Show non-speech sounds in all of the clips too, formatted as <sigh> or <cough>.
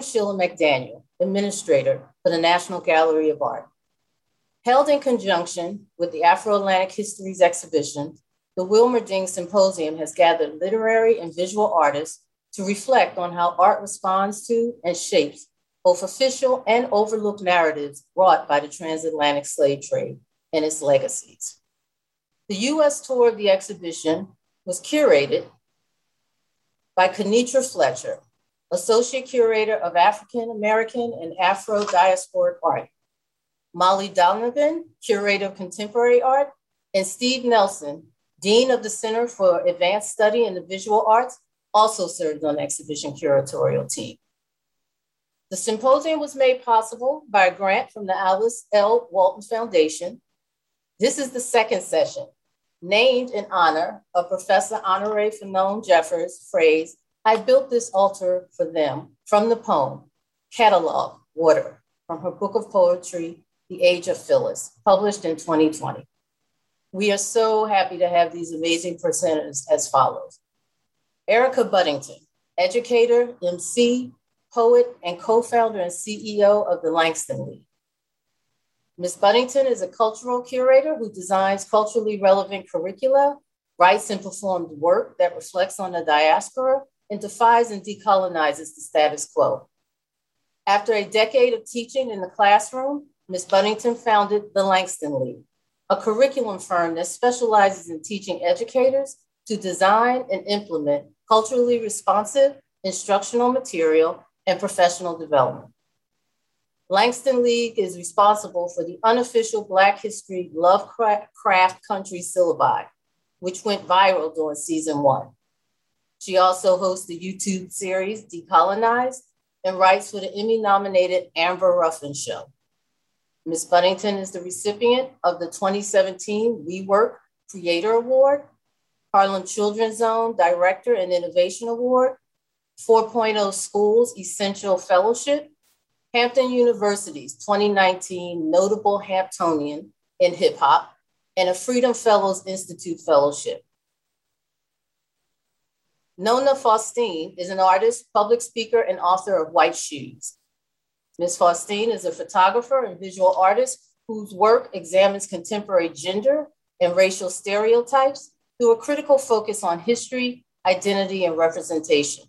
am Sheila McDaniel, Administrator for the National Gallery of Art. Held in conjunction with the Afro Atlantic Histories exhibition, the Wilmer Wilmerding Symposium has gathered literary and visual artists to reflect on how art responds to and shapes both official and overlooked narratives brought by the transatlantic slave trade and its legacies. The US tour of the exhibition was curated by Kanitra Fletcher, Associate Curator of African American and Afro Diasporic Art, Molly Donovan, Curator of Contemporary Art, and Steve Nelson, Dean of the Center for Advanced Study in the Visual Arts, also served on the exhibition curatorial team. The symposium was made possible by a grant from the Alice L. Walton Foundation. This is the second session, named in honor of Professor Honorée Fanonne Jeffers' phrase, I built this altar for them from the poem, Catalog Water, from her book of poetry, The Age of Phyllis, published in 2020. We are so happy to have these amazing presenters as follows. Erica Buddington, educator, MC, poet, and co-founder and CEO of the Langston League. Ms. Buddington is a cultural curator who designs culturally relevant curricula, writes and performs work that reflects on the diaspora, and defies and decolonizes the status quo. After a decade of teaching in the classroom, Ms. Buddington founded the Langston League, a curriculum firm that specializes in teaching educators to design and implement culturally responsive instructional material and professional development. Langston League is responsible for the unofficial Black History Lovecraft Country syllabi, which went viral during season one. She also hosts the YouTube series Decolonized and writes for the Emmy nominated Amber Ruffin Show. Ms. Buddington is the recipient of the 2017 WeWork Creator Award, Harlem Children's Zone Director and Innovation Award, 4.0 Schools Essential Fellowship, Hampton University's 2019 Notable Hamptonian in Hip Hop, and a Freedom Fellows Institute Fellowship. Nona Faustine is an artist, public speaker, and author of White Shoes. Ms. Faustine is a photographer and visual artist whose work examines contemporary gender and racial stereotypes through a critical focus on history, identity, and representation.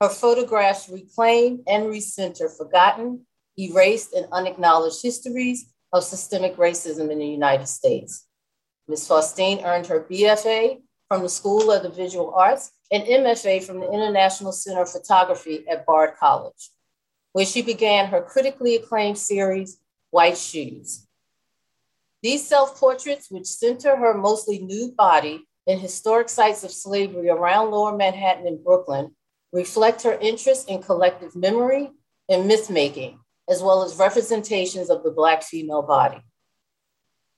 Her photographs reclaim and recenter forgotten, erased, and unacknowledged histories of systemic racism in the United States. Ms. Faustine earned her BFA from the School of the Visual Arts and MFA from the International Center of Photography at Bard College, where she began her critically acclaimed series, White Shoes. These self portraits, which center her mostly nude body in historic sites of slavery around Lower Manhattan and Brooklyn, reflect her interest in collective memory and myth making, as well as representations of the Black female body.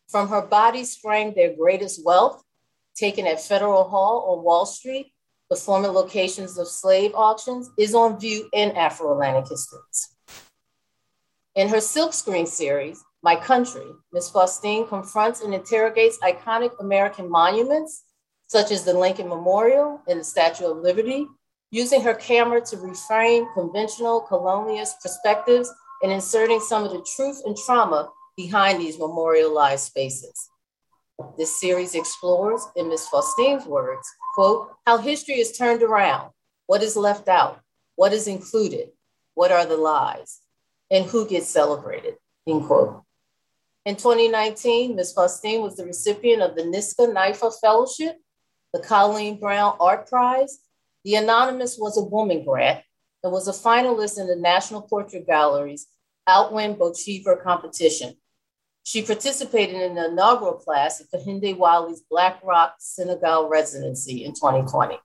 From her body sprang their greatest wealth, taken at Federal Hall on Wall Street, the former locations of slave auctions, is on view in Afro Atlantic histories. In her Silkscreen series, My Country, Ms. Faustine confronts and interrogates iconic American monuments, such as the Lincoln Memorial and the Statue of Liberty, using her camera to reframe conventional colonialist perspectives and inserting some of the truth and trauma behind these memorialized spaces. This series explores, in Ms. Faustine's words, quote, how history is turned around, what is left out, what is included, what are the lies, and who gets celebrated, end quote. In 2019, Ms. Faustine was the recipient of the NYSCA NYFA Fellowship, the Colene Brown Art Prize, the Anonymous was a woman grant and was a finalist in the National Portrait Gallery's Outwin Boochever competition. She participated in the inaugural class at Kehinde Wiley's Black Rock Senegal residency in 2020.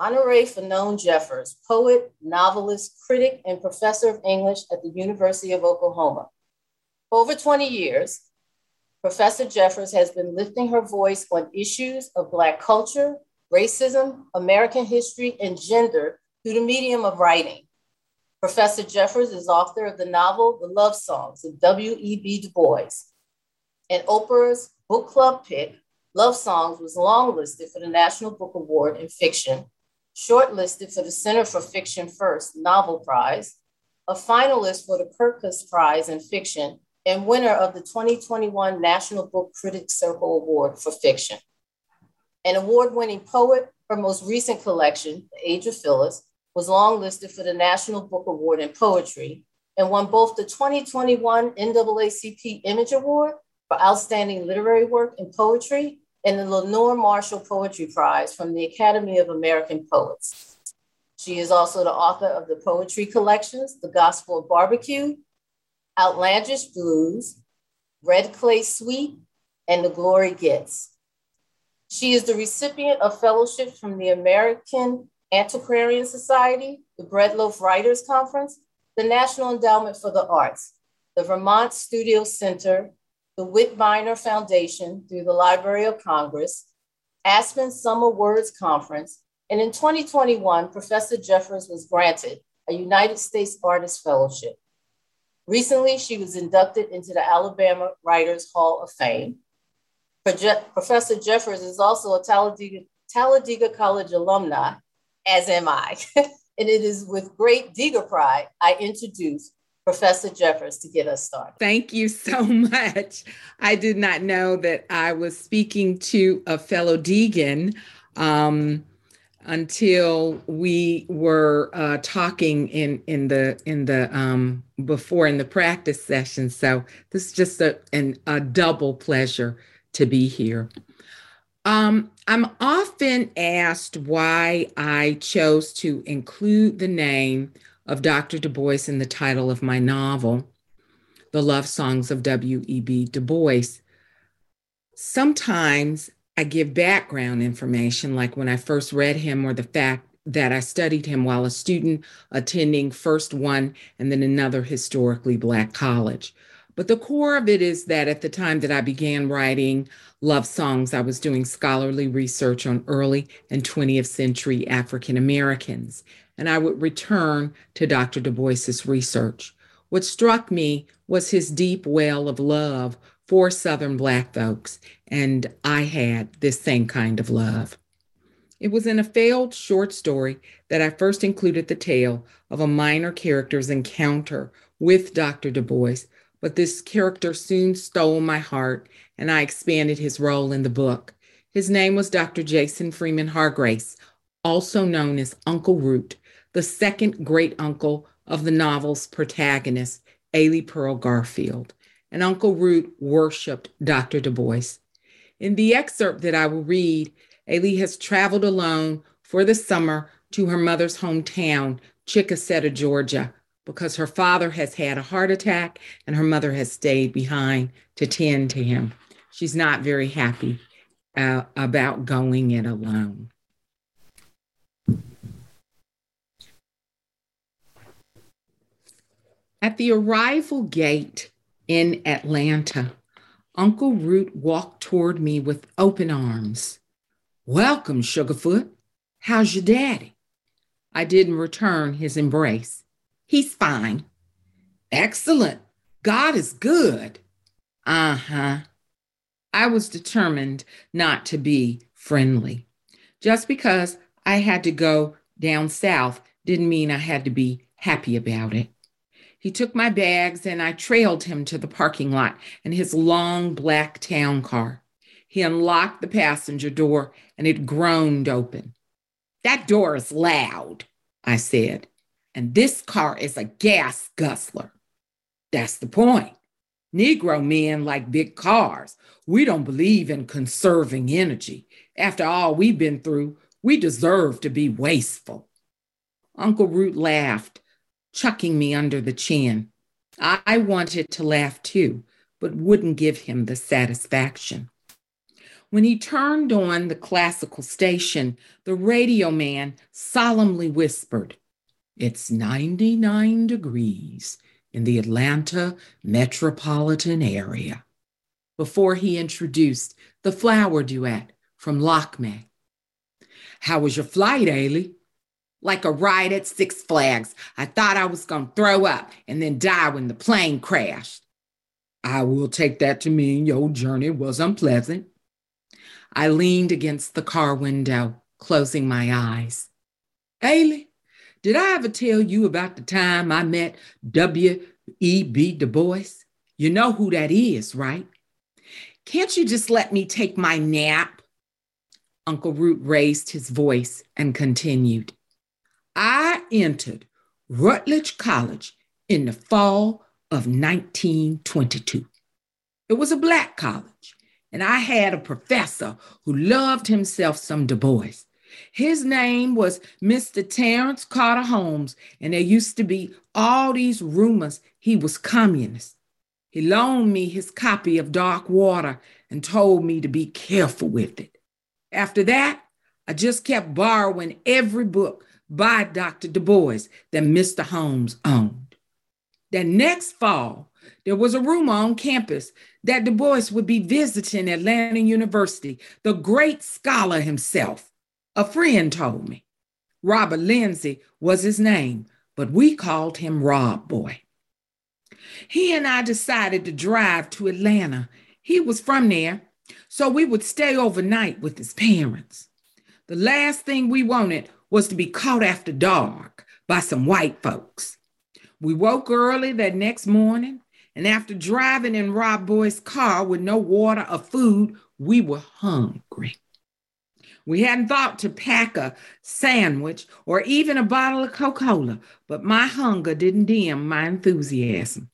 Honorée Fanonne Jeffers, poet, novelist, critic, and professor of English at the University of Oklahoma. For over 20 years, Professor Jeffers has been lifting her voice on issues of Black culture, racism, American history, and gender through the medium of writing. Professor Jeffers is author of the novel The Love Songs of W.E.B. Du Bois. And Oprah's book club pick, Love Songs, was longlisted for the National Book Award in Fiction shortlisted for the Center for Fiction First Novel Prize, a finalist for the Kirkus Prize in Fiction, and winner of the 2021 National Book Critics Circle Award for Fiction. An award winning poet, her most recent collection, The Age of Phyllis, was longlisted for the National Book Award in Poetry and won both the 2021 NAACP Image Award for Outstanding Literary Work in Poetry and the Lenore Marshall Poetry Prize from the Academy of American Poets. She is also the author of the poetry collections, The Gospel of Barbecue, Outlandish Blues, Red Clay Suite, and The Glory Gets. She is the recipient of fellowships from the American Antiquarian Society, the Breadloaf Writers Conference, the National Endowment for the Arts, the Vermont Studio Center, the Whit Bynner Foundation through the Library of Congress, Aspen Summer Words Conference, and in 2021, Professor Jeffers was granted a United States Artist Fellowship. Recently, she was inducted into the Alabama Writers Hall of Fame. Professor Jeffers is also a Talladega, Talladega College alumni, as am I. <laughs> and it is with great Deeger pride I introduce Professor Jeffers to get us started. Thank you so <laughs> much. I did not know that I was speaking to a fellow Deegan um, until we were uh, talking in in the in the um, before in the practice session. So this is just a an, a double pleasure to be here. Um, I'm often asked why I chose to include the name of Dr. Du Bois in the title of my novel, The Love Songs of W.E.B. Du Bois. Sometimes I give background information, like when I first read him, or the fact that I studied him while a student attending first one and then another historically Black college. But the core of it is that at the time that I began writing love songs, I was doing scholarly research on early and 20th century African Americans and I would return to Dr. Du Bois's research. What struck me was his deep well of love for Southern Black folks, and I had this same kind of love. It was in a failed short story that I first included the tale of a minor character's encounter with Dr. Du Bois, but this character soon stole my heart, and I expanded his role in the book. His name was Dr. Jason Freeman Hargrace, also known as Uncle Root, the second great uncle of the novel's protagonist, Ailey Pearl Garfield, and Uncle Root worshiped Dr. Du Bois. In the excerpt that I will read, Ailey has traveled alone for the summer to her mother's hometown, Chickasetta, Georgia, because her father has had a heart attack and her mother has stayed behind to tend to him. She's not very happy uh, about going it alone. At the arrival gate in Atlanta, Uncle Root walked toward me with open arms. Welcome, Sugarfoot. How's your daddy? I didn't return his embrace. He's fine. Excellent. God is good. Uh huh. I was determined not to be friendly. Just because I had to go down south didn't mean I had to be happy about it. He took my bags and I trailed him to the parking lot in his long black town car. He unlocked the passenger door and it groaned open. That door is loud, I said, and this car is a gas guzzler. That's the point. Negro men like big cars. We don't believe in conserving energy. After all we've been through, we deserve to be wasteful. Uncle Root laughed chucking me under the chin. I wanted to laugh too, but wouldn't give him the satisfaction. When he turned on the classical station, the radio man solemnly whispered, It's 99 degrees in the Atlanta metropolitan area, before he introduced the flower duet from Lakme. How was your flight, Ailey? like a ride at Six Flags. I thought I was going to throw up and then die when the plane crashed. I will take that to mean your journey was unpleasant. I leaned against the car window, closing my eyes. Ailey, did I ever tell you about the time I met W.E.B. Du Bois? You know who that is, right? Can't you just let me take my nap? Uncle Root raised his voice and continued. I entered Rutledge College in the fall of 1922. It was a black college, and I had a professor who loved himself some Du Bois. His name was Mr. Terence Carter Holmes, and there used to be all these rumors he was communist. He loaned me his copy of Darkwater and told me to be careful with it. After that, I just kept borrowing every book by Dr. Du Bois that Mr. Holmes owned. That next fall, there was a rumor on campus that Du Bois would be visiting Atlanta University, the great scholar himself. A friend told me. Robert Lindsay was his name, but we called him Rob Boy. He and I decided to drive to Atlanta. He was from there, so we would stay overnight with his parents. The last thing we wanted was to be caught after dark by some white folks. We woke early that next morning, and after driving in Rob Boy's car with no water or food, we were hungry. We hadn't thought to pack a sandwich or even a bottle of Coca Cola, but my hunger didn't dim my enthusiasm.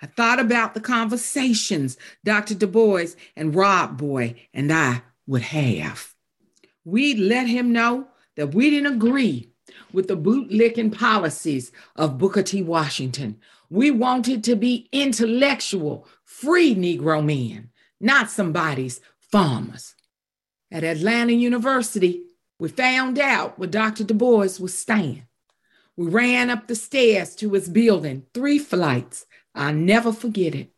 I thought about the conversations Dr. Du Bois and Rob Boy and I would have. We'd let him know that we didn't agree with the bootlicking policies of Booker T. Washington. We wanted to be intellectual, free Negro men, not somebody's farmers. At Atlanta University, we found out where Dr. Du Bois was staying. We ran up the stairs to his building, three flights, I'll never forget it.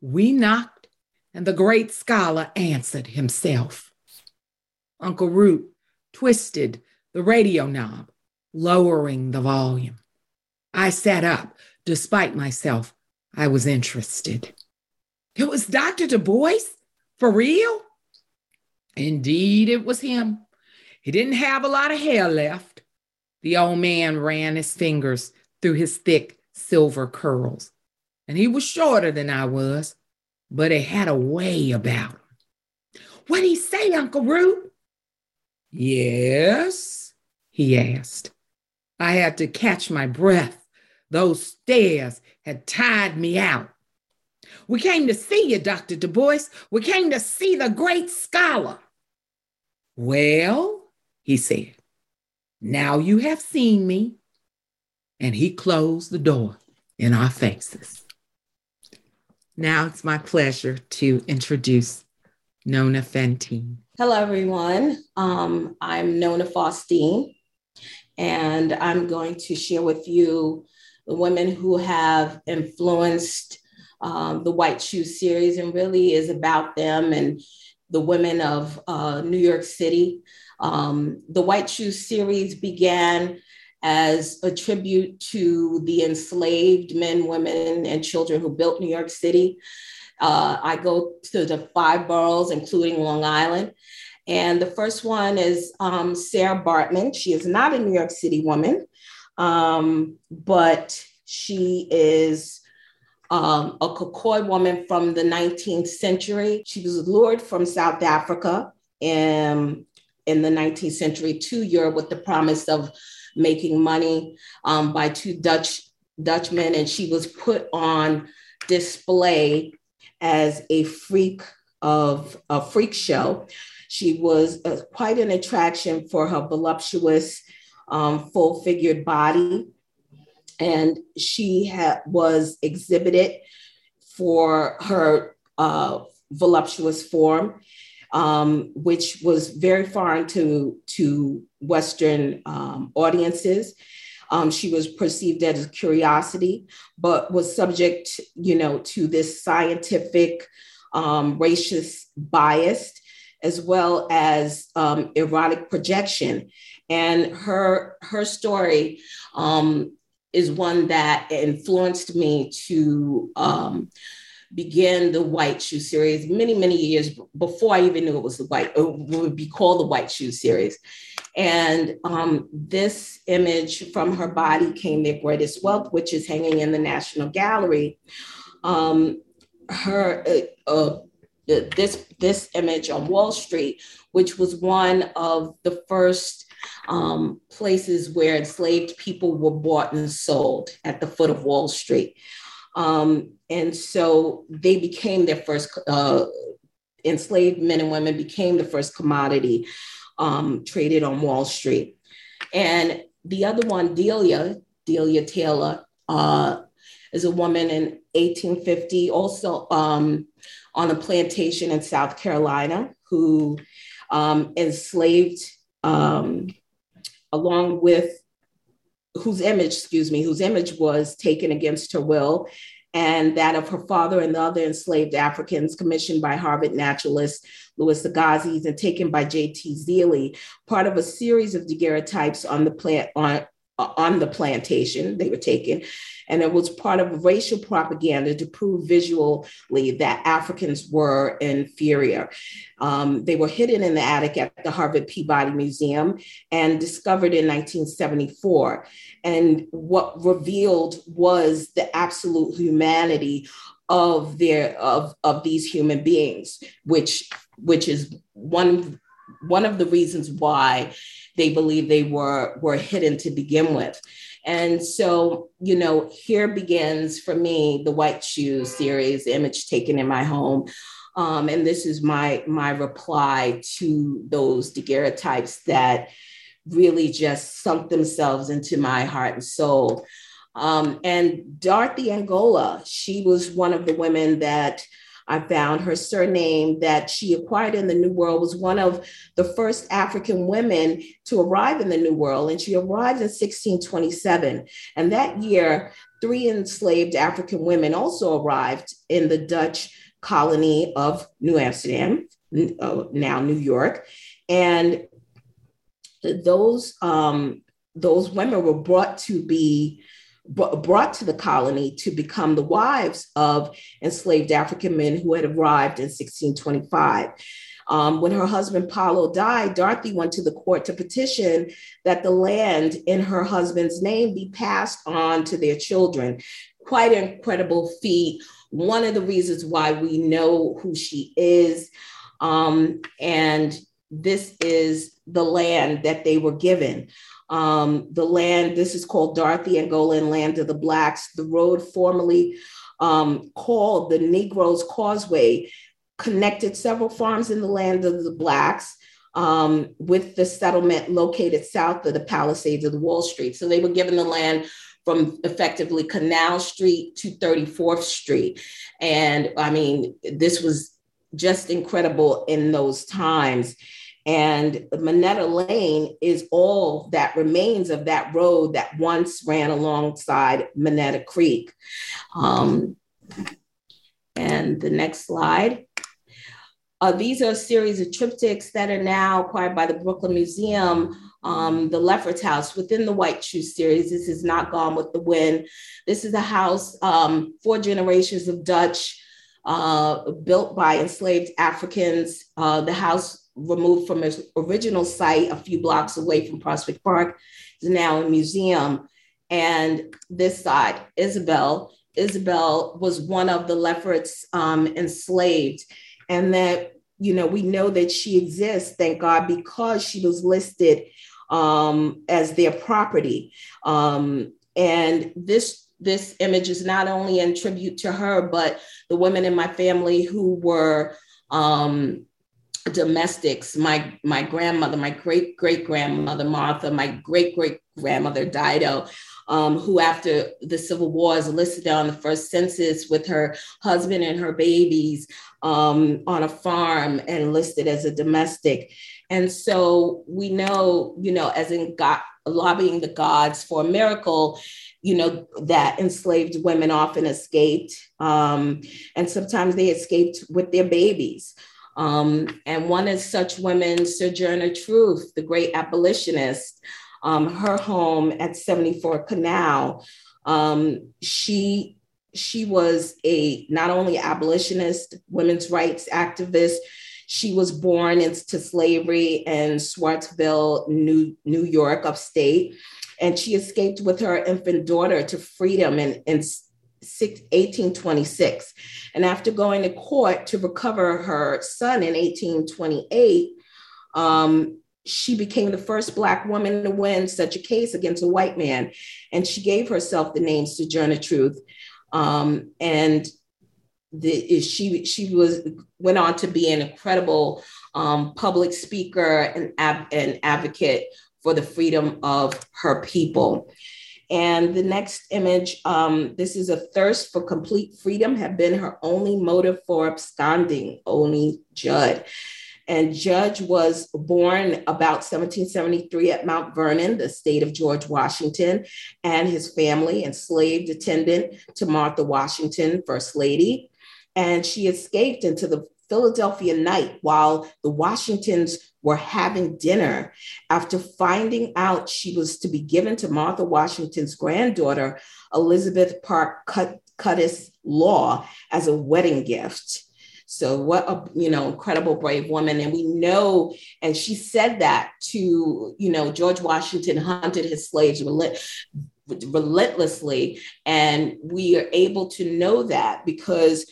We knocked, and the great scholar answered himself. Uncle Root twisted the radio knob, lowering the volume. I sat up. Despite myself, I was interested. It was Dr. Du Bois? For real? Indeed, it was him. He didn't have a lot of hair left. The old man ran his fingers through his thick silver curls and he was shorter than I was, but he had a way about him. What'd he say, Uncle Root? Yes, he asked. I had to catch my breath. Those stairs had tired me out. We came to see you, Dr. Du Bois. We came to see the great scholar. Well, he said, now you have seen me. And he closed the door in our faces. Now it's my pleasure to introduce Nona Fantine. Hello, everyone. Um, I'm Nona Faustine, and I'm going to share with you the women who have influenced um, the White Shoe series and really is about them and the women of uh, New York City. Um, the White Shoe series began as a tribute to the enslaved men, women, and children who built New York City. Uh, I go to the five boroughs, including Long Island. And the first one is um, Sarah Baartman. She is not a New York City woman, um, but she is um, a Khoikhoi woman from the 19th century. She was lured from South Africa in, in the 19th century to Europe with the promise of making money um, by two Dutch Dutchmen, and she was put on display as a freak of a freak show. She was uh, quite an attraction for her voluptuous, um, full-figured body, and she ha- was exhibited for her uh, voluptuous form um, which was very foreign to, to Western um, audiences. Um, she was perceived as a curiosity, but was subject, you know, to this scientific um, racist bias, as well as um, erotic projection. And her her story um, is one that influenced me to um, began the White Shoe series many, many years before I even knew it was the White, it would be called the White Shoe series. And um, this image from her body came their greatest wealth, which is hanging in the National Gallery. Um, her uh, uh, this this image on Wall Street, which was one of the first um, places where enslaved people were bought and sold at the foot of Wall Street. Um, and so they became their first, uh, enslaved men and women became the first commodity um, traded on Wall Street. And the other one, Delia, Delia Taylor, uh, is a woman in 1850, also um, on a plantation in South Carolina, who um, enslaved, um, along with whose image, excuse me, whose image was taken against her will, and that of her father and the other enslaved Africans, commissioned by Harvard naturalist Louis Agassiz and taken by J.T. Zealy, part of a series of daguerreotypes on the plant on on the plantation they were taken and it was part of racial propaganda to prove visually that Africans were inferior. Um, they were hidden in the attic at the Harvard Peabody Museum and discovered in 1974. And what revealed was the absolute humanity of their of, of these human beings, which which is one one of the reasons why they believe they were were hidden to begin with. And so, you know, here begins for me the White Shoes series, image taken in my home. Um, and this is my my reply to those daguerreotypes that really just sunk themselves into my heart and soul. Um, and Dorothy Angola, she was one of the women that I found her surname that she acquired in the New World was one of the first African women to arrive in the New World, and she arrived in 1627. And that year, three enslaved African women also arrived in the Dutch colony of New Amsterdam, uh, now New York. And those um, those women were brought to be brought to the colony to become the wives of enslaved African men who had arrived in 1625. Um, when her husband Paulo died, Dorothy went to the court to petition that the land in her husband's name be passed on to their children. Quite an incredible feat. One of the reasons why we know who she is. Um, and this is the land that they were given. Um, the land, this is called Dorothy Angolan Land of the Blacks. The road formerly um, called the Negroes Causeway connected several farms in the land of the Blacks um, with the settlement located south of the Palisades of the Wall Street. So they were given the land from effectively Canal Street to 34th Street. And I mean, this was just incredible in those times. And Minetta Lane is all that remains of that road that once ran alongside Minetta Creek. Um, and the next slide. Uh, these are a series of triptychs that are now acquired by the Brooklyn Museum, um, the Lefferts House within the White Shoe series. This is not Gone with the Wind. This is a house, um, four generations of Dutch, uh, built by enslaved Africans. Uh, the house removed from its original site a few blocks away from Prospect Park, is now a museum. And this side, Isabel, Isabel was one of the Lefferts um, enslaved. And that, you know, we know that she exists, thank God, because she was listed um, as their property. Um, and this this image is not only in tribute to her, but the women in my family who were um, domestics. My my grandmother my great great grandmother martha my great great grandmother dido um, who after the civil war is listed on the first census with her husband and her babies um, on a farm and listed as a domestic. And so we know you know as in god lobbying the gods for a miracle you know that enslaved women often escaped um, and sometimes they escaped with their babies um, and one of such women, Sojourner Truth, the great abolitionist, um, her home at 74 Canal, um, she she was a not only abolitionist, women's rights activist, She was born into slavery in Swartekill, New, New York, upstate, and she escaped with her infant daughter to freedom in, in 1826. And after going to court to recover her son in 1828, um, she became the first Black woman to win such a case against a white man. And she gave herself the name Sojourner Truth. Um, and the, she she was went on to be an incredible um, public speaker and, ab, and advocate for the freedom of her people. And the next image, um, this is a thirst for complete freedom, had been her only motive for absconding, Oney Judge. And Judge was born about 1773 at Mount Vernon, the state of George Washington, and his family, enslaved attendant to Martha Washington, First Lady. And she escaped into the Philadelphia night while the Washingtons were having dinner. After finding out she was to be given to Martha Washington's granddaughter, Elizabeth Parke Custis Law, as a wedding gift. So what a you know incredible brave woman, and we know, and she said that to you know George Washington hunted his slaves relentlessly, and we are able to know that because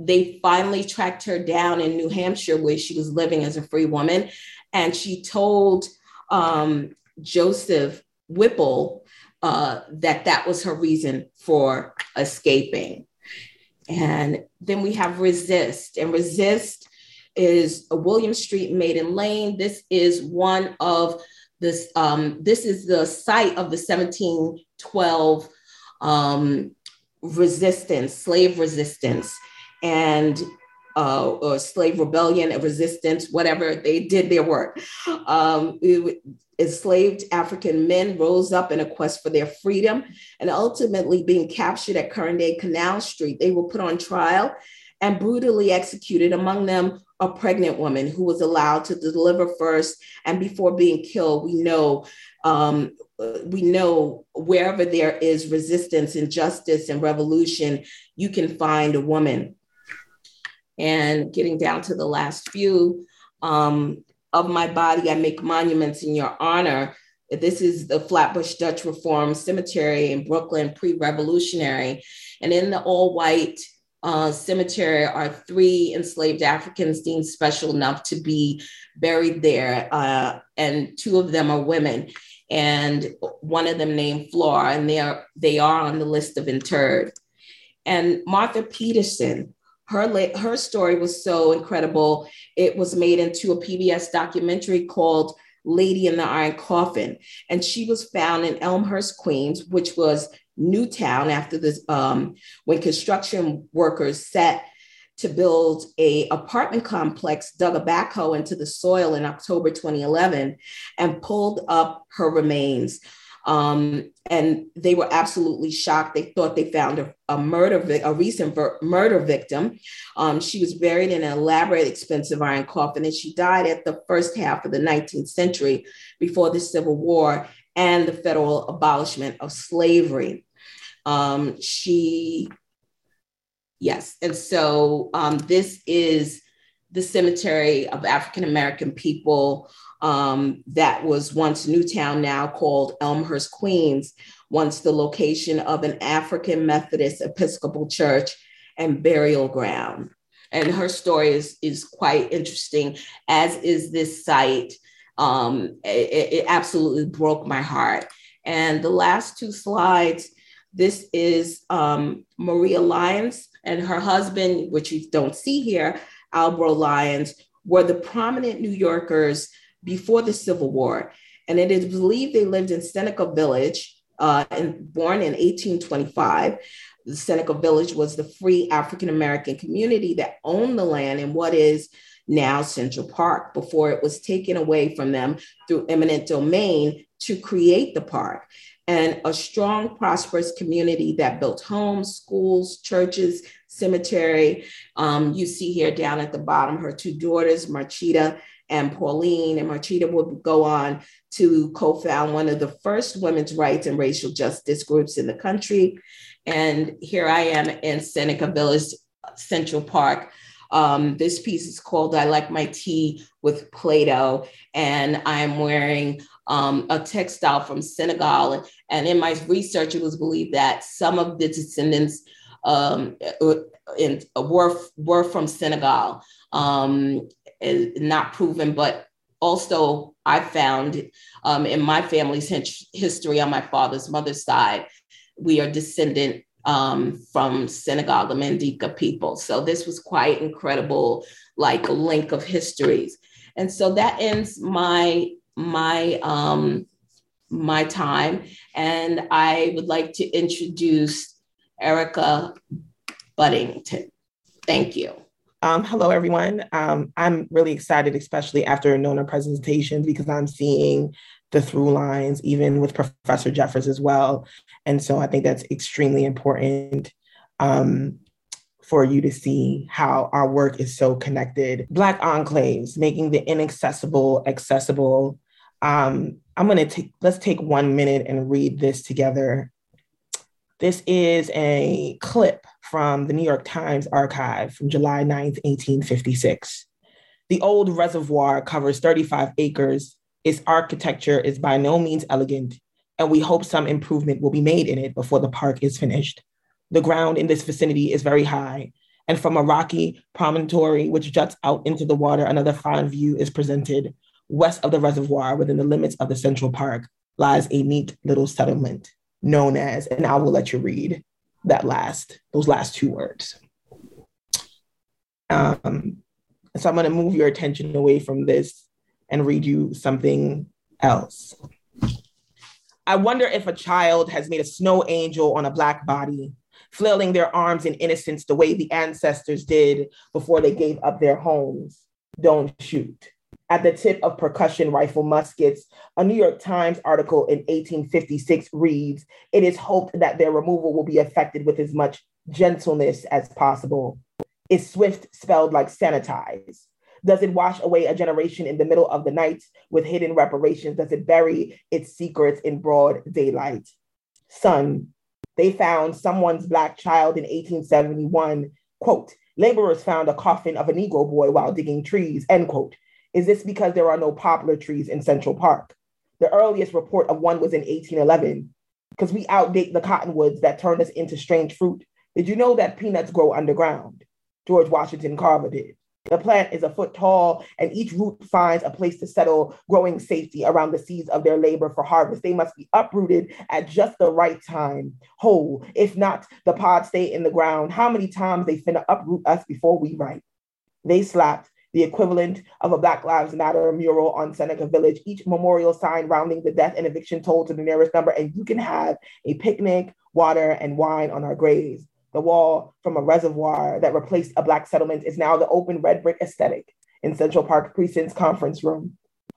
they finally tracked her down in New Hampshire where she was living as a free woman, and she told um, Joseph Whipple uh, that that was her reason for escaping. And then we have resist, and resist is a William Street Maiden Lane. This is one of this. Um, this is the site of the 1712 um, resistance, slave resistance, and uh, or slave rebellion, and resistance, whatever they did their work. Um, enslaved African men rose up in a quest for their freedom and ultimately being captured at current day Canal Street. They were put on trial and brutally executed, among them a pregnant woman who was allowed to deliver first. And before being killed, we know um, we know wherever there is resistance, injustice, and revolution, you can find a woman. And getting down to the last few, um, of my body, I make monuments in your honor. This is the Flatbush Dutch Reform Cemetery in Brooklyn, pre revolutionary. And in the all white uh, cemetery are three enslaved Africans deemed special enough to be buried there. Uh, and two of them are women. And one of them named Flora, and they are, they are on the list of interred. And Martha Peterson, her her story was so incredible. It was made into a PBS documentary called Lady in the Iron Coffin, and she was found in Elmhurst, Queens, which was Newtown after this um, when construction workers set to build a apartment complex dug a backhoe into the soil in October 2011 and pulled up her remains. Um, and they were absolutely shocked. They thought they found a, a murder, a recent ver- murder victim. Um, she was buried in an elaborate, expensive iron coffin, and she died at the first half of the 19th century before the Civil War and the federal abolishment of slavery. Um, she, yes, and so um, this is the cemetery of African American people um, that was once Newtown, now called Elmhurst, Queens, once the location of an African Methodist Episcopal church and burial ground. And her story is, is quite interesting, as is this site. Um, it, it absolutely broke my heart. And the last two slides, this is um, Maria Lyons and her husband, which you don't see here, Albro Lyons, were the prominent New Yorkers before the Civil War. And it is believed they lived in Seneca Village, uh, and born in 1825. The Seneca Village was the free African American community that owned the land in what is now Central Park before it was taken away from them through eminent domain to create the park. And a strong, prosperous community that built homes, schools, churches, cemetery. Um, you see here down at the bottom her two daughters, Maritcha and Pauline and Maritcha would go on to co-found one of the first women's rights and racial justice groups in the country. And here I am in Seneca Village Central Park, Um, this piece is called I Like My Tea with Play Doh, and I'm wearing um, a textile from Senegal. And in my research, it was believed that some of the descendants um, in, were, were from Senegal. Um, not proven, but also I found um, in my family's history on my father's mother's side, we are descendant um, from Senegal, the Mandinka people. So this was quite incredible, like a link of histories. And so that ends my my um, my time, and I would like to introduce Erica Buddington. Thank you. Um, hello, everyone. Um, I'm really excited, especially after Nona presentations, because I'm seeing the through lines, even with Professor Jeffers as well. And so I think that's extremely important um, for you to see how our work is so connected. Black enclaves, making the inaccessible accessible. Um, I'm going to take, let's take one minute and read this together. This is a clip from the New York Times archive from July 9th, 1856. The old reservoir covers 35 acres. Its architecture is by no means elegant, and we hope some improvement will be made in it before the park is finished. The ground in this vicinity is very high, and from a rocky promontory which juts out into the water, another fine view is presented. West of the reservoir, within the limits of the Central Park, lies a neat little settlement known as, and I will let you read that last, those last two words. Um, so I'm going to move your attention away from this and read you something else. I wonder if a child has made a snow angel on a black body, flailing their arms in innocence the way the ancestors did before they gave up their homes. Don't shoot at the tip of percussion rifle muskets. A New York Times article in 1856 reads It is hoped that their removal will be effected with as much gentleness as possible. Is swift spelled like sanitize? Does it wash away a generation in the middle of the night with hidden reparations? Does it bury its secrets in broad daylight? Son, they found someone's black child in 1871. Quote, laborers found a coffin of a Negro boy while digging trees, end quote. Is this because there are no poplar trees in Central Park? The earliest report of one was in 1811, because we outdate the cottonwoods that turned us into strange fruit. Did you know that peanuts grow underground? George Washington Carver did. The plant is a foot tall, and each root finds a place to settle, growing safety around the seeds of their labor for harvest. They must be uprooted at just the right time, whole. If not, the pods stay in the ground. How many times they finna uproot us before we ripe? They slapped the equivalent of a Black Lives Matter mural on Seneca Village, each memorial sign rounding the death and eviction toll to the nearest number, and you can have a picnic, water, and wine on our graves. The wall from a reservoir that replaced a Black settlement is now the open red brick aesthetic in Central Park Precinct's conference room.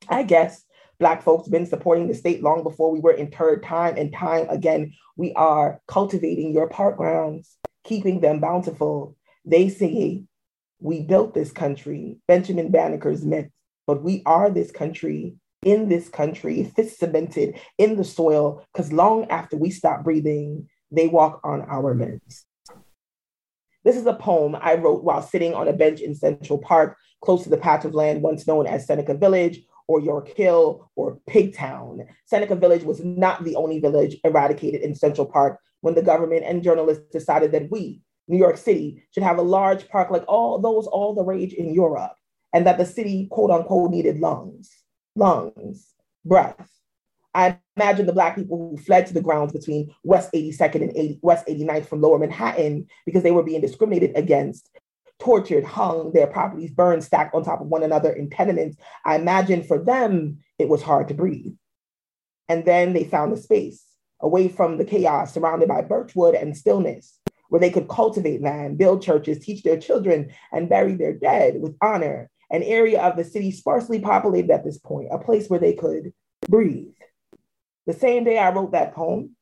I guess Black folks been supporting the state long before we were interred time and time again. We are cultivating your park grounds, keeping them bountiful. They say we built this country, Benjamin Banneker's myth, but we are this country in this country, <laughs> fist cemented in the soil, because long after we stop breathing, they walk on our limbs. This is a poem I wrote while sitting on a bench in Central Park, close to the patch of land once known as Seneca Village or York Hill or Pigtown. Seneca Village was not the only village eradicated in Central Park when the government and journalists decided that we, New York City should have a large park like all those all the rage in Europe, and that the city, quote unquote, needed lungs, lungs, breath. I imagine the Black people who fled to the grounds between West 82nd and 80, West 89th from Lower Manhattan because they were being discriminated against, tortured, hung, their properties burned, stacked on top of one another in tenements. I imagine for them, it was hard to breathe. And then they found a space away from the chaos, surrounded by birchwood and stillness where they could cultivate land, build churches, teach their children, and bury their dead with honor. An area of the city sparsely populated at this point, a place where they could breathe. The same day I wrote that poem,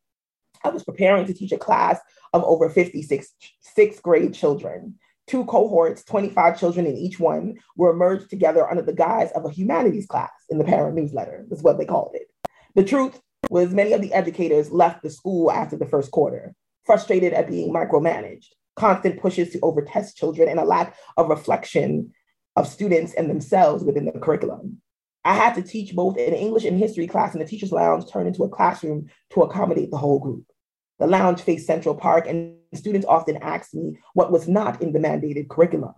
I was preparing to teach a class of over 56 sixth grade children. Two cohorts, 25 children in each one, were merged together under the guise of a humanities class in the parent newsletter, is what they called it. The truth was many of the educators left the school after the first quarter frustrated at being micromanaged. constant pushes to overtest children, and a lack of reflection of students and themselves within the curriculum. I had to teach both an English and history class, and the teacher's lounge turned into a classroom to accommodate the whole group. The lounge faced Central Park, and students often asked me what was not in the mandated curriculum.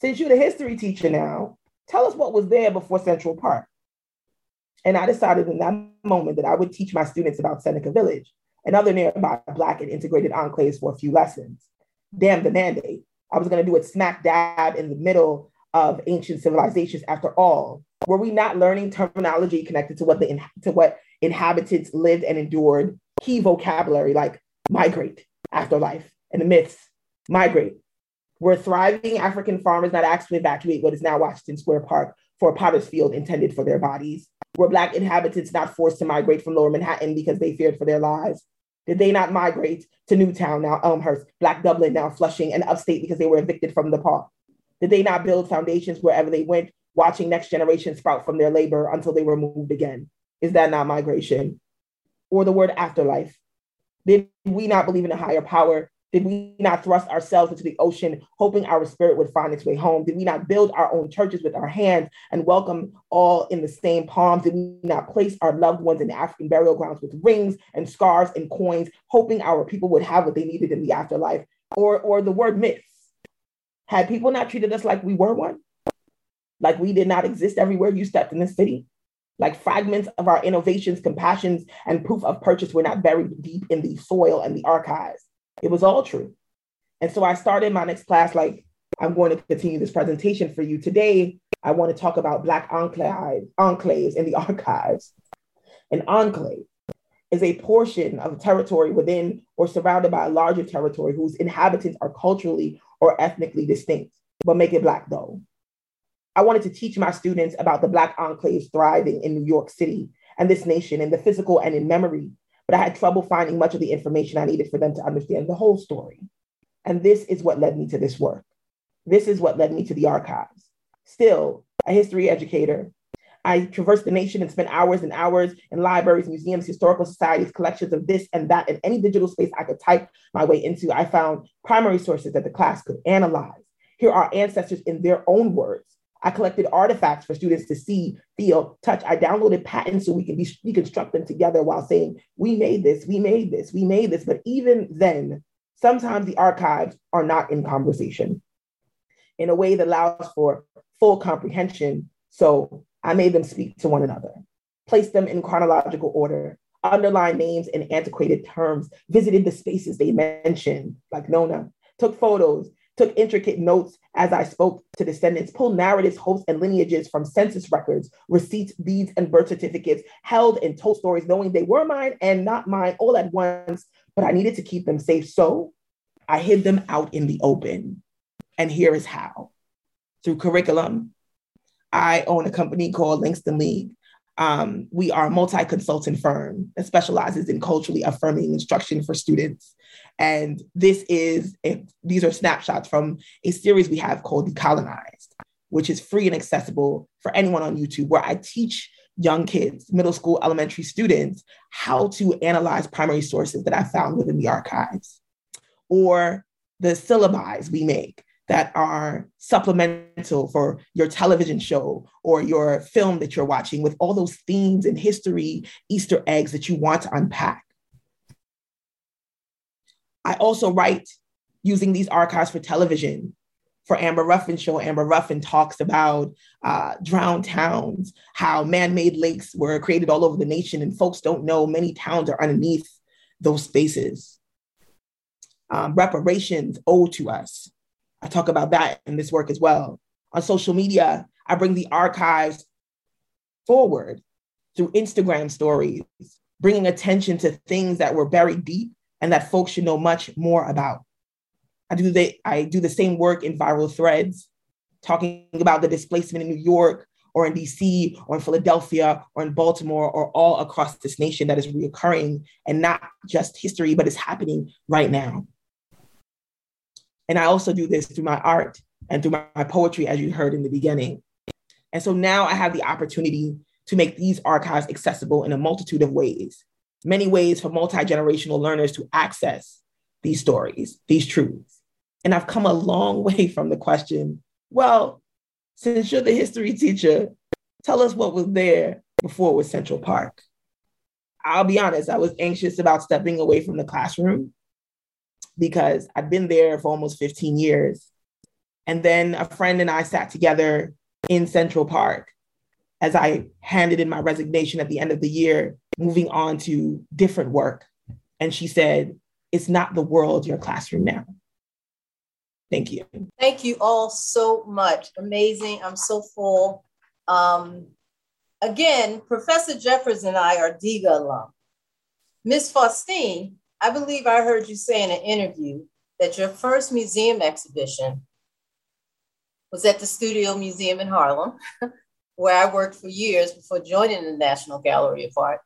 Since you're the history teacher now, tell us what was there before Central Park. And I decided in that moment that I would teach my students about Seneca Village and other nearby Black and integrated enclaves for a few lessons. Damn the mandate. I was going to do it smack dab in the middle of ancient civilizations after all. Were we not learning terminology connected to what the to what inhabitants lived and endured? Key vocabulary like migrate, afterlife, and the myths, migrate. We're thriving African farmers not asked to evacuate what is now Washington Square Park for potter's field intended for their bodies. Were Black inhabitants not forced to migrate from lower Manhattan because they feared for their lives? Did they not migrate to Newtown, now Elmhurst, Black Dublin, now Flushing, and upstate because they were evicted from the park? Did they not build foundations wherever they went, watching next generation sprout from their labor until they were moved again? Is that not migration? Or the word afterlife? Did we not believe in a higher power did we not thrust ourselves into the ocean, hoping our spirit would find its way home? Did we not build our own churches with our hands and welcome all in the same palms? Did we not place our loved ones in African burial grounds with rings and scarves and coins, hoping our people would have what they needed in the afterlife? Or, or the word myths. Had people not treated us like we were one? Like we did not exist everywhere you stepped in the city? Like fragments of our innovations, compassions, and proof of purchase were not buried deep in the soil and the archives? It was all true. And so I started my next class like, I'm going to continue this presentation for you. Today, I want to talk about Black enclave, enclaves in the <laughs> archives. An enclave is a portion of territory within or surrounded by a larger territory whose inhabitants are culturally or ethnically distinct, but make it Black though. I wanted to teach my students about the Black enclaves thriving in New York City and this nation in the physical and in memory but I had trouble finding much of the information I needed for them to understand the whole story. And this is what led me to this work. This is what led me to the archives. Still, a history educator, I traversed the nation and spent hours and hours in libraries, museums, historical societies, collections of this and that, and any digital space I could type my way into. I found primary sources that the class could analyze. Here are ancestors in their own words I collected artifacts for students to see, feel, touch. I downloaded patents so we can deconstruct them together while saying, we made this, we made this, we made this. But even then, sometimes the archives are not in conversation in a way that allows for full comprehension. So I made them speak to one another, placed them in chronological order, underlined names and antiquated terms, visited the spaces they mentioned, like Nona, took photos, took intricate notes as I spoke to descendants, pulled narratives, hopes, and lineages from census records, receipts, deeds, and birth certificates, held and told stories, knowing they were mine and not mine all at once, but I needed to keep them safe. So I hid them out in the open. And here is how through curriculum. I own a company called Langston League. Um, we are a multi consultant firm that specializes in culturally affirming instruction for students. And this is, a, these are snapshots from a series we have called Decolonized, which is free and accessible for anyone on YouTube, where I teach young kids, middle school, elementary students, how to analyze primary sources that I found within the archives or the syllabi we make that are supplemental for your television show or your film that you're watching with all those themes and history, Easter eggs that you want to unpack. I also write using these archives for television. For Amber Ruffin show, Amber Ruffin talks about uh, drowned towns, how man-made lakes were created all over the nation, and folks don't know many towns are underneath those spaces. Um, reparations owed to us. I talk about that in this work as well. On social media, I bring the archives forward through Instagram stories, bringing attention to things that were buried deep and that folks should know much more about. I do the, I do the same work in viral threads, talking about the displacement in New York or in DC or in Philadelphia or in Baltimore or all across this nation that is reoccurring and not just history, but it's happening right now. And I also do this through my art and through my, my poetry, as you heard in the beginning. And so now I have the opportunity to make these archives accessible in a multitude of ways many ways for multi generational learners to access these stories, these truths. And I've come a long <laughs> way from the question, well, since you're the history teacher, tell us what was there before it was Central Park. I'll be honest, I was anxious about stepping away from the classroom because I'd been there for almost 15 years. And then a friend and I sat together in Central Park as I handed in my resignation at the end of the year, moving on to different work. And she said, It's not the world, your classroom now. Thank you. Thank you all so much. Amazing. I'm so full. Um, again, Professor Jeffers and I are DIGA alum. Ms. Faustine, I believe I heard you say in an interview that your first museum exhibition was at the Studio Museum in Harlem, <laughs> where I worked for years before joining the National Gallery of Art.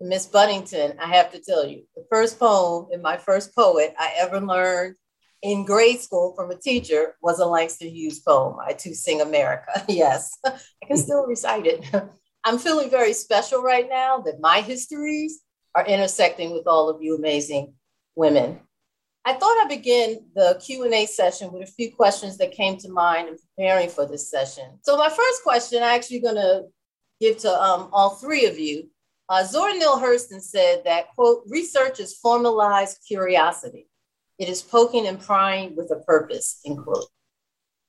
Miss Buddington, I have to tell you, the first poem in my first poet I ever learned in grade school from a teacher was a Langston Hughes poem, I Too Sing America. <laughs> yes, I can still recite it. <laughs> I'm feeling very special right now that my histories are intersecting with all of you amazing women. I thought I'd begin the Q&A session with a few questions that came to mind in preparing for this session. So my first question, I'm actually gonna give to um, all three of you. Uh, Zora Neale Hurston said that, quote, research is formalized curiosity. It is poking and prying with a purpose, end quote.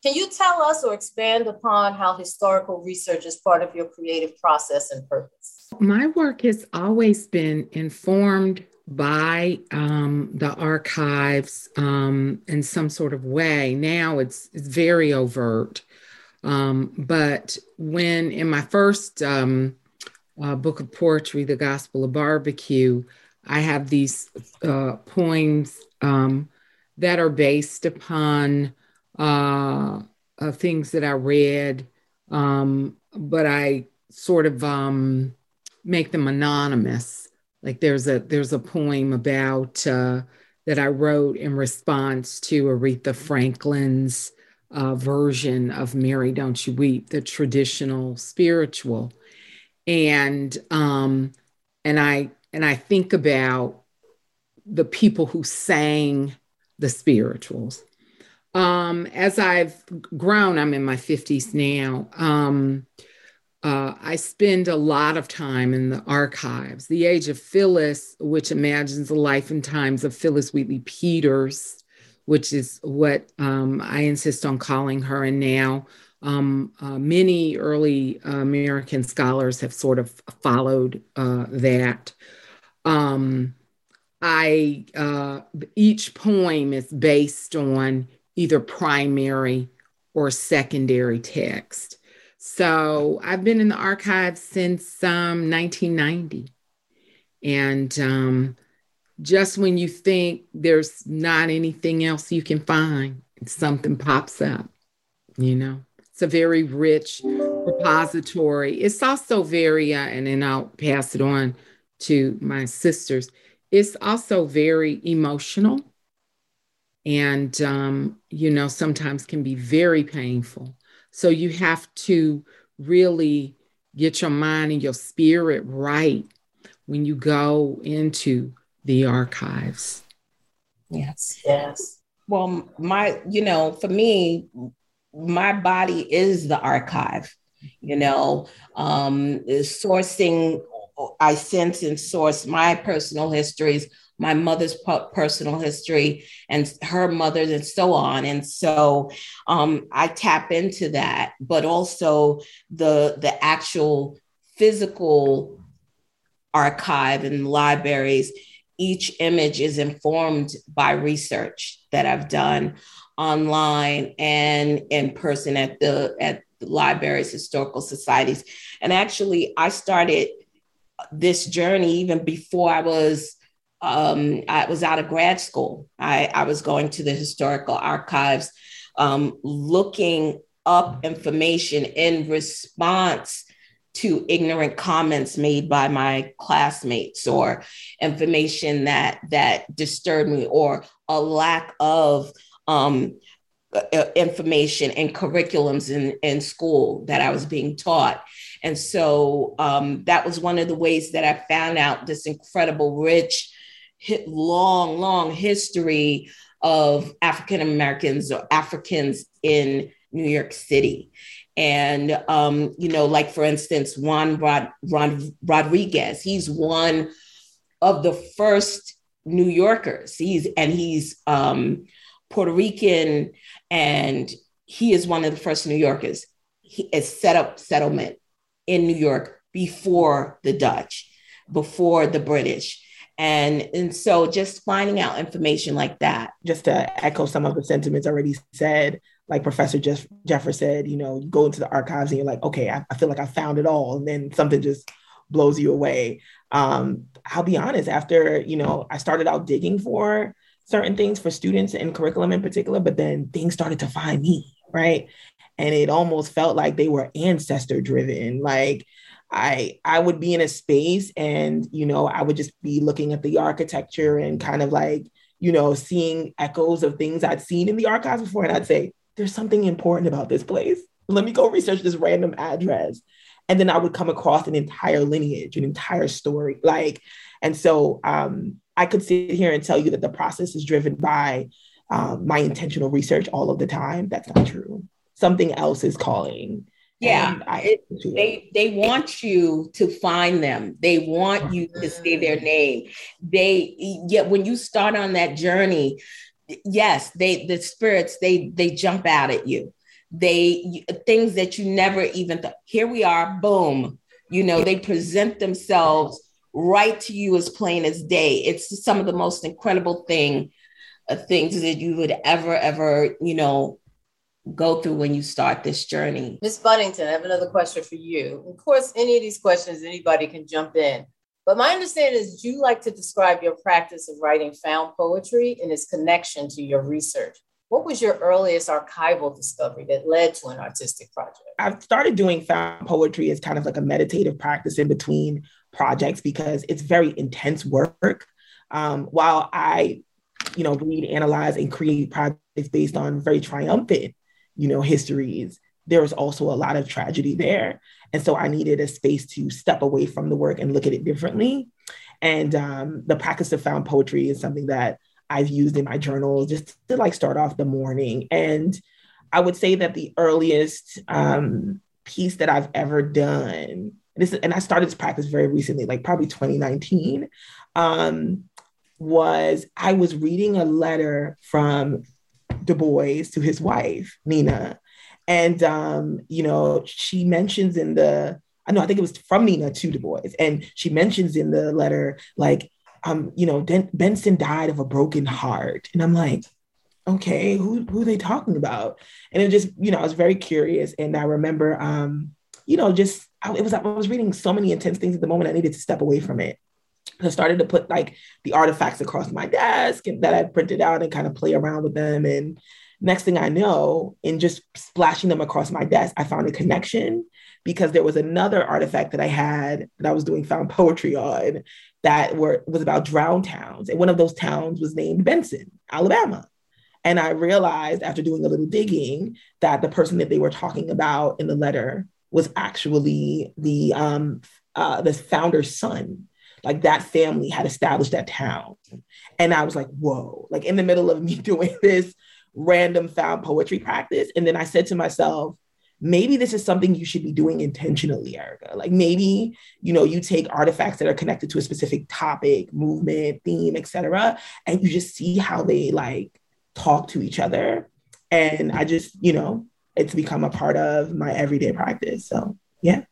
Can you tell us or expand upon how historical research is part of your creative process and purpose? My work has always been informed by um, the archives um, in some sort of way. Now it's, it's very overt. Um, but when in my first um, uh, book of poetry, The Gospel of Barbecue, I have these uh, poems um, that are based upon uh, uh, things that I read, um, but I sort of um, make them anonymous. Like there's a there's a poem about uh, that I wrote in response to Aretha Franklin's uh, version of "Mary, Don't You Weep," the traditional spiritual, and um, and I and I think about the people who sang the spirituals. Um, as I've grown, I'm in my 50s now. Um, uh, I spend a lot of time in the archives. The Age of Phillis, which imagines the life and times of Phillis Wheatley Peters, which is what um, I insist on calling her. And now um, uh, many early American scholars have sort of followed uh, that. Um, I uh, each poem is based on either primary or secondary text. So I've been in the archives since um, 1990, and um, just when you think there's not anything else you can find, something pops up. You know, it's a very rich repository. It's also very, uh, and then I'll pass it on to my sisters. It's also very emotional and um, you know sometimes can be very painful. So you have to really get your mind and your spirit right when you go into the archives. Yes. Yes. Well my you know for me my body is the archive you know um sourcing I sense and source my personal histories, my mother's personal history, and her mother's, and so on. And so um, I tap into that, but also the the actual physical archive and libraries. Each image is informed by research that I've done online and in person at the at the libraries, historical societies. And actually, I started this journey even before I was um, I was out of grad school. I, I was going to the historical archives, um, looking up information in response to ignorant comments made by my classmates or information that that disturbed me or a lack of um, uh, information and curriculums in, in school that I was being taught. And so um, that was one of the ways that I found out this incredible, rich, long, long history of African Americans or Africans in New York City. And, um, you know, like for instance, Juan Rod- Rod- Rodriguez, he's one of the first New Yorkers. He's, and he's um, Puerto Rican and he is one of the first New Yorkers. He is set up settlement in New York before the Dutch, before the British. And, and so just finding out information like that. Just to echo some of the sentiments already said, like Professor Jeff, Jeffer said, you know, you go into the archives and you're like, okay, I, I feel like I found it all. And then something just blows you away. Um, I'll be honest, after, you know, I started out digging for certain things for students and curriculum in particular, but then things started to find me, right? And it almost felt like they were ancestor driven. Like I I would be in a space and you know I would just be looking at the architecture and kind of like you know seeing echoes of things I'd seen in the archives before and I'd say there's something important about this place. Let me go research this random address. And then I would come across an entire lineage, an entire story. Like, and so um, I could sit here and tell you that the process is driven by um, my intentional research all of the time. That's not true. Something else is calling yeah, I, they they want you to find them. They want you to say their name. They yet when you start on that journey, yes, they the spirits they they jump out at you. They things that you never even thought. Here we are, boom. You know, they present themselves right to you as plain as day. It's some of the most incredible thing uh, things that you would ever ever you know go through when you start this journey. Miss Buddington, I have another question for you. Of course, any of these questions, anybody can jump in. But my understanding is you like to describe your practice of writing found poetry and its connection to your research. What was your earliest archival discovery that led to an artistic project? I've started doing found poetry as kind of like a meditative practice in between projects because it's very intense work. Um, while I, you know, read, analyze, and create projects based on very triumphant you know, histories, there was also a lot of tragedy there. And so I needed a space to step away from the work and look at it differently. And um, the practice of found poetry is something that I've used in my journal just to like start off the morning. And I would say that the earliest um, piece that I've ever done, this, and I started this practice very recently, like probably 2019, um, was I was reading a letter from Du Bois to his wife, Nina. And, um, you know, she mentions in the, I know, I think it was from Nina to Du Bois. And she mentions in the letter, like, um, you know, Den- Benson died of a broken heart. And I'm like, okay, who, who are they talking about? And it just, you know, I was very curious. And I remember, um, you know, just, I, it was, I was reading so many intense things at the moment. I needed to step away from it. I started to put like the artifacts across my desk and that I printed out and kind of play around with them. And next thing I know, in just splashing them across my desk, I found a connection because there was another artifact that I had that I was doing found poetry on that were was about drowned towns. And one of those towns was named Benson, Alabama. And I realized after doing a little digging that the person that they were talking about in the letter was actually the um, uh, the founder's son like that family had established that town. And I was like, whoa, like in the middle of me <laughs> doing this random found poetry practice. And then I said to myself, maybe this is something you should be doing intentionally, Erica. Like maybe, you know, you take artifacts that are connected to a specific topic, movement, theme, etc., and you just see how they like talk to each other. And I just, you know, it's become a part of my everyday practice. So yeah.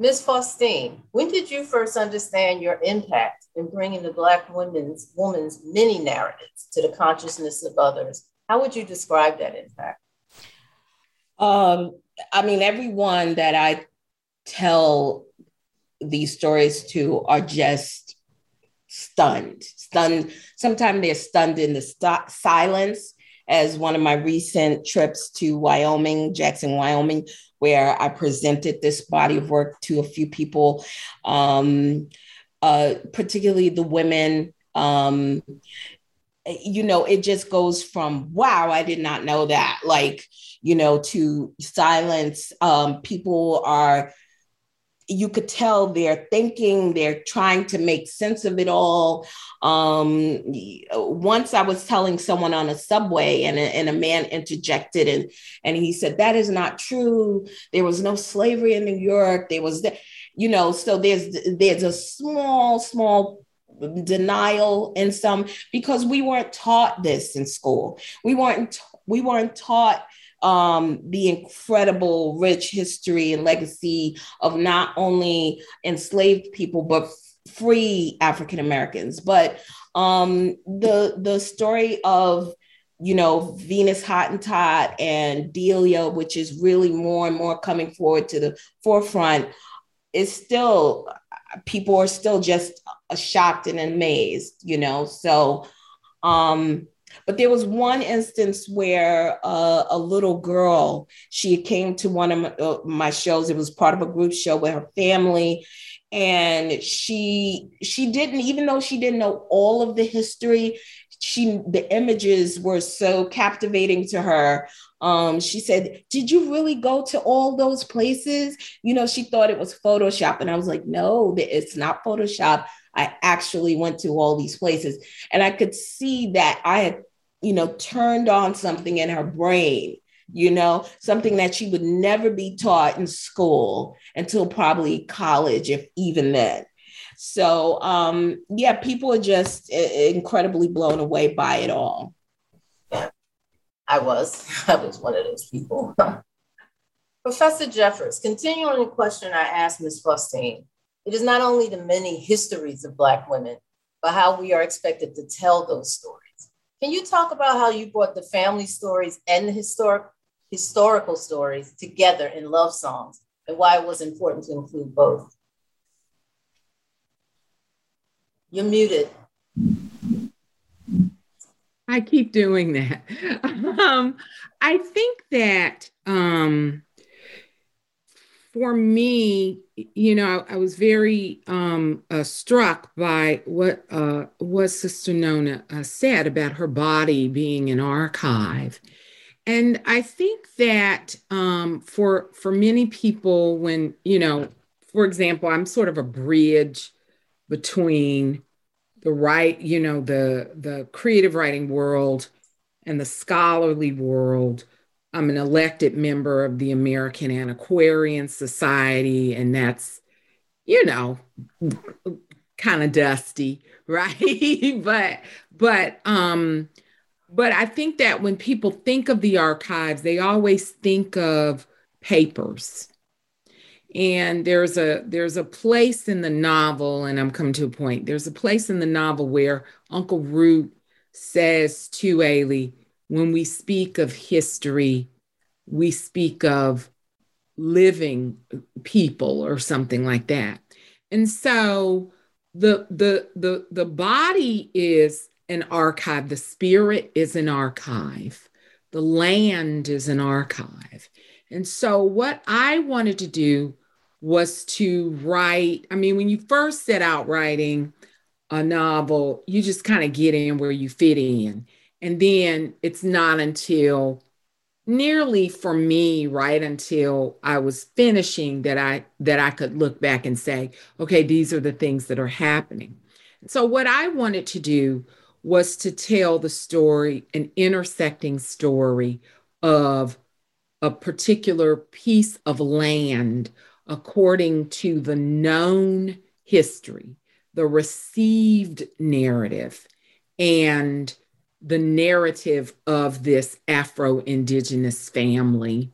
Ms. Faustine, when did you first understand your impact in bringing the Black women's woman's many narratives to the consciousness of others? How would you describe that impact? Um, I mean, everyone that I tell these stories to are just stunned, stunned. Sometimes they're stunned in the st- silence. As one of my recent trips to Wyoming, Jackson, Wyoming, where I presented this body of work to a few people, um, uh, particularly the women. Um, you know, it just goes from wow, I did not know that, like, you know, to silence. Um, people are you could tell they're thinking, they're trying to make sense of it all. Um, once I was telling someone on a subway, and a, and a man interjected, and and he said that is not true. There was no slavery in New York. There was, the, you know, so there's there's a small small denial in some because we weren't taught this in school. We weren't we weren't taught um, the incredible rich history and legacy of not only enslaved people but free African Americans. But um, the the story of you know Venus Hottentot and Delia, which is really more and more coming forward to the forefront, is still people are still just shocked and amazed. You know, so. Um, but there was one instance where uh, a little girl, she came to one of my, uh, my shows. It was part of a group show with her family, and she she didn't even though she didn't know all of the history she the images were so captivating to her. Um, she said did you really go to all those places? You know she thought it was photoshop. And i was like no it's not photoshop i actually went to all these places and i could see that i had you know, turned on something in her brain, you know, something that she would never be taught in school until probably college, if even then. So, um, yeah, people are just incredibly blown away by it all. Yeah, I was. <laughs> I was one of those people. <laughs> Professor Jeffers, continuing the question I asked Ms. Faustine, it is not only the many histories of Black women, but how we are expected to tell those stories. Can you talk about how you brought the family stories and the historic historical stories together in love songs and why it was important to include both? You're muted. I keep doing that. <laughs> um, I think that um, for me, you know, I, I was very um, uh, struck by what uh, what Sister Nona uh, said about her body being an archive, and I think that um, for for many people, when you know, for example, I'm sort of a bridge between the right, you know, the the creative writing world and the scholarly world I'm an elected member of the American Antiquarian Society, and that's, you know, kind of dusty, <laughs> right? but but um but I think that when people think of the archives, they always think of papers. And there's a there's a place in the novel, and I'm coming to a point. There's a place in the novel where Uncle Root says to Ailey, when we speak of history, we speak of living people or something like that. And so the the the the body is an archive, the spirit is an archive, the land is an archive. And so what I wanted to do was to write, I mean, when you first set out writing a novel, you just kind of get in where you fit in. And then it's not until nearly for me right until I was finishing that I that I could look back and say, okay, these are the things that are happening. So what I wanted to do was to tell the story, an intersecting story of a particular piece of land according to the known history, the received narrative, and the narrative of this Afro Indigenous family.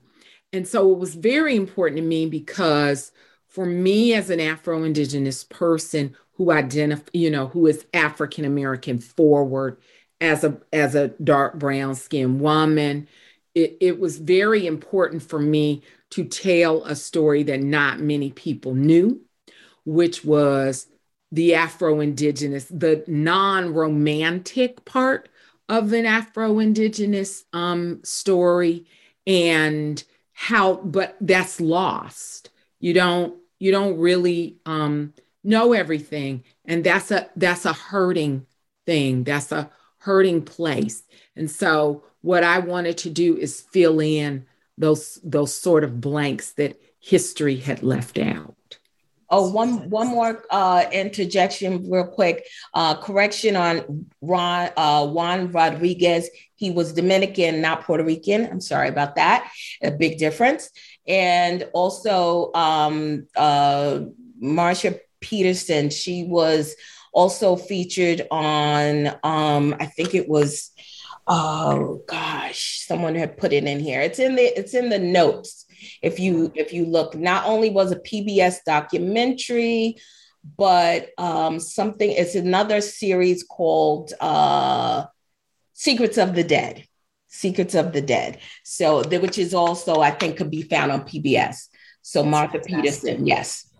And so it was very important to me because for me as an Afro Indigenous person who identify, you know, who is African American forward as a as a dark brown skinned woman, it, it was very important for me to tell a story that not many people knew, which was the Afro Indigenous, the non romantic part of an Afro Indigenous um, story and how, but that's lost. You don't you don't really um, know everything, and that's a that's a hurting thing. That's a hurting place. And so, what I wanted to do is fill in those those sort of blanks that history had left out. Oh, one one more uh, interjection, real quick. Uh, correction on Ron uh, Juan Rodriguez. He was Dominican, not Puerto Rican. I'm sorry about that. A big difference. And also, um, uh, Marsha Peterson. She was also featured on. Um, I think it was. Oh gosh, someone had put it in here. It's in the. It's in the notes if you if you look not only was a pbs documentary but um, something it's another series called uh, secrets of the dead secrets of the dead. So the, which is also i think could be found on pbs so That's martha fantastic. peterson yes.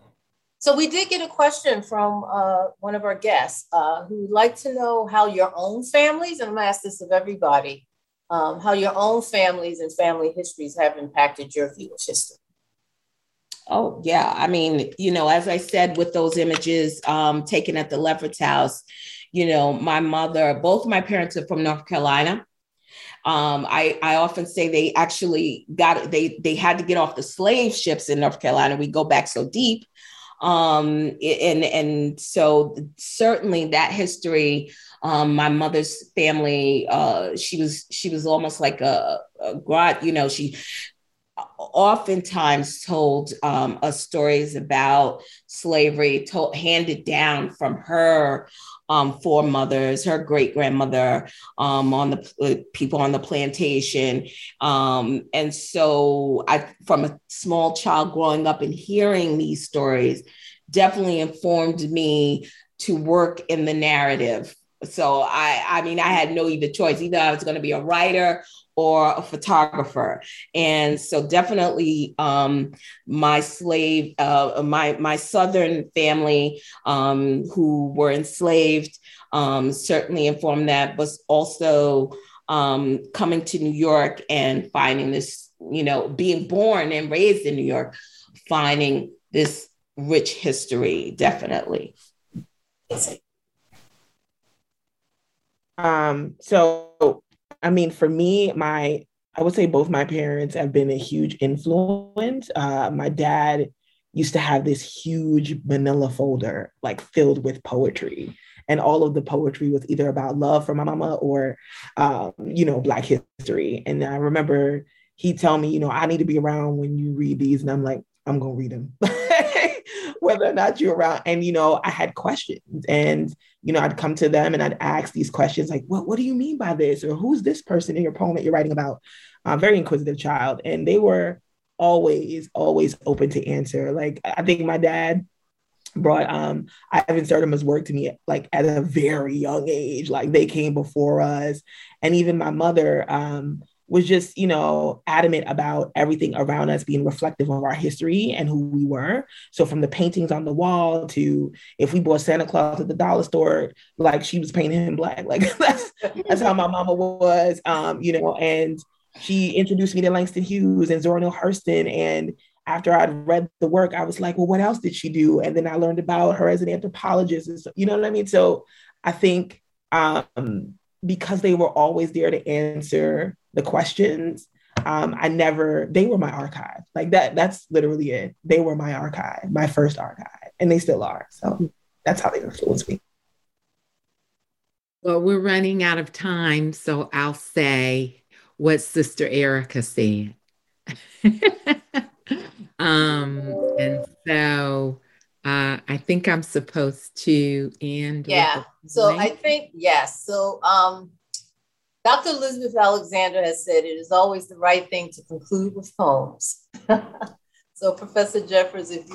So we did get a question from uh, one of our guests uh, who would like to know how your own families, and I'm gonna ask this of everybody, um, how your own families and family histories have impacted your view of history. Oh, yeah. I mean, you know, as I said, with those images um, taken at the Lefferts house, you know, my mother, both my parents are from North Carolina. Um, I, I often say they actually got they they had to get off the slave ships in North Carolina. We go back so deep, um, and and so certainly that history um, my mother's family, uh, she was she was almost like a, a god, you know, she oftentimes told um, us stories about slavery told handed down from her um, foremothers, her great grandmother, um, on the uh, people on the plantation, um, and so I, from a small child growing up and hearing these stories, definitely informed me to work in the narrative so I, I mean, I had no either choice. Either I was going to be a writer or a photographer, and so definitely um, my slave, uh, my my Southern family um, who were enslaved um, certainly informed that, but also um, coming to New York and finding this, you know, being born and raised in New York, finding this rich history, definitely. Um, so I mean, for me, my I would say both my parents have been a huge influence. Uh, my dad used to have this huge manila folder like filled with poetry. And all of the poetry was either about love for my mama or um, you know black history. And i remember he tell me you know i need to be around when you read these. And i'm like i'm gonna read them <laughs> whether or not you're around. And, you know, I had questions. And, you know, I'd come to them and I'd ask these questions like, what, what do you mean by this? Or who's this person in your poem that you're writing about? A very inquisitive child. And they were always, always open to answer. Like, I think my dad brought um Ivan Sertima's work to me like at a very young age. Like they came before us. And even my mother, um, was just, you know, adamant about everything around us being reflective of our history and who we were. So from the paintings on the wall to if we bought Santa Claus at the dollar store, like she was painting him black. <laughs> Like that's that's how my mama was. Um, you know, and she introduced me to Langston Hughes and Zora Neale Hurston. And after I'd read the work, I was like, well, what else did she do? And then I learned about her as an anthropologist. And so, you know what I mean? So I think um, because they were always there to answer the questions. Um, I never, they were my archive. Like that, that's literally it. They were my archive, my first archive, and they still are. So that's how they influenced me. Well, we're running out of time, so I'll say what Sister Erica said. <laughs> um, and so uh, I think I'm supposed to end. Yeah. So I think yes. So um, Dr. Elizabeth Alexander has said it is always the right thing to conclude with poems. <laughs> so, Professor Jeffers, if you